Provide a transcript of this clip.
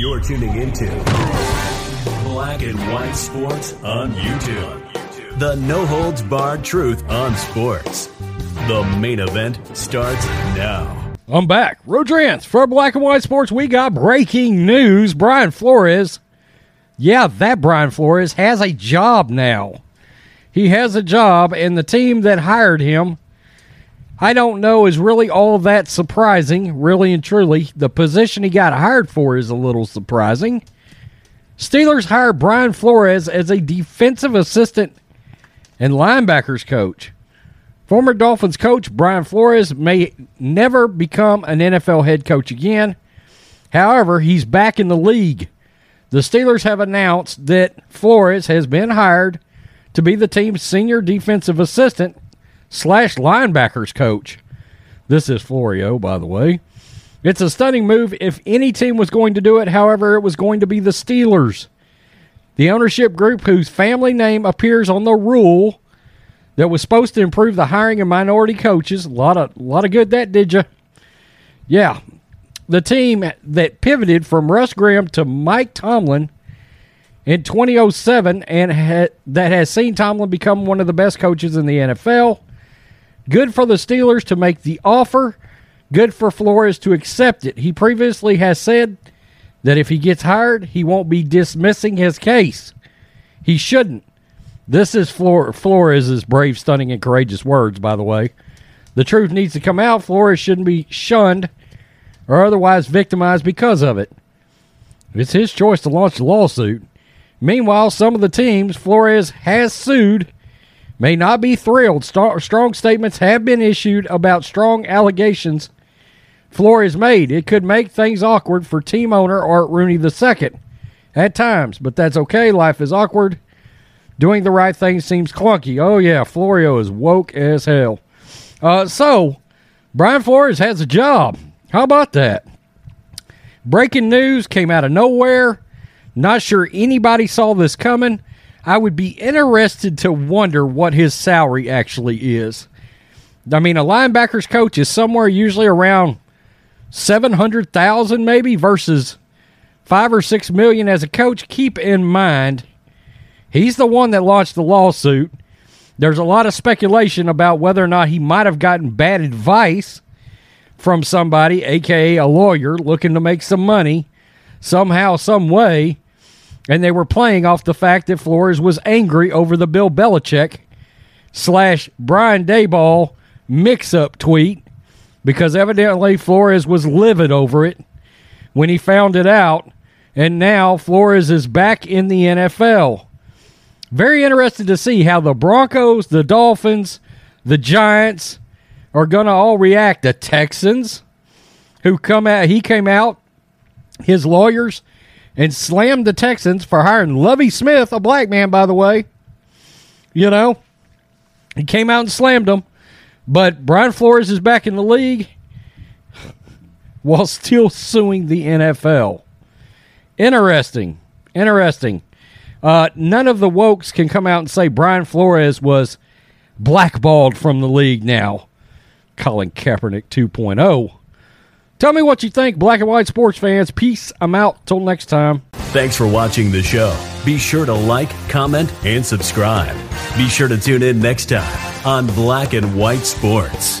You're tuning into Black and White Sports on YouTube. The no holds barred truth on sports. The main event starts now. I'm back. Rodrance for Black and White Sports. We got breaking news. Brian Flores. Yeah, that Brian Flores has a job now. He has a job, and the team that hired him, I don't know, is really all that surprising, really and truly. The position he got hired for is a little surprising. Steelers hired Brian Flores as a defensive assistant and linebackers coach. Former Dolphins coach Brian Flores may never become an NFL head coach again. However, he's back in the league. The Steelers have announced that Flores has been hired to be the team's senior defensive assistant slash linebackers coach. This is Florio, by the way. It's a stunning move if any team was going to do it. However, it was going to be the Steelers. The ownership group whose family name appears on the rule that was supposed to improve the hiring of minority coaches. A lot of lot of good that did you. Yeah. The team that pivoted from Russ Grimm to Mike Tomlin in 2007 and ha- that has seen Tomlin become one of the best coaches in the NFL. Good for the Steelers to make the offer. Good for Flores to accept it. He previously has said that if he gets hired, he won't be dismissing his case. He shouldn't. This is Flor- brave, stunning, and courageous words, by the way. The truth needs to come out. Flores shouldn't be shunned or otherwise victimized because of it. It's his choice to launch a lawsuit. Meanwhile, some of the teams Flores has sued may not be thrilled. strong statements have been issued about strong allegations Flores made. It could make things awkward for team owner Art Rooney II at times, but that's okay. Life is awkward. Doing the right thing seems clunky. Oh, yeah, Florio is woke as hell. Uh, so, Brian Flores has a job. How about that? Breaking news came out of nowhere. Not sure anybody saw this coming. I would be interested to wonder what his salary actually is. I mean, a linebackers coach is somewhere usually around 700,000 maybe versus 5 or 6 million as a coach. Keep in mind, he's the one that launched the lawsuit. There's a lot of speculation about whether or not he might have gotten bad advice from somebody, aka a lawyer looking to make some money somehow, some way, and they were playing off the fact that Flores was angry over the Bill Belichick slash Brian Daboll mix-up tweet because evidently Flores was livid over it when he found it out, and now Flores is back in the NFL. Very interested to see how the Broncos, the Dolphins, the Giants are going to all react. The Texans, who come out, he came out his lawyers and slammed the Texans for hiring Lovie Smith, a black man, by the way. You know, he came out and slammed them. But Brian Flores is back in the league while still suing the NFL. Interesting. Interesting. Uh, none of the wokes can come out and say Brian Flores was blackballed from the league now. Colin Kaepernick 2.0. Tell me what you think, black and white sports fans. Peace. I'm out. Till next time. Thanks for watching the show. Be sure to like, comment, and subscribe. Be sure to tune in next time on Black and White Sports.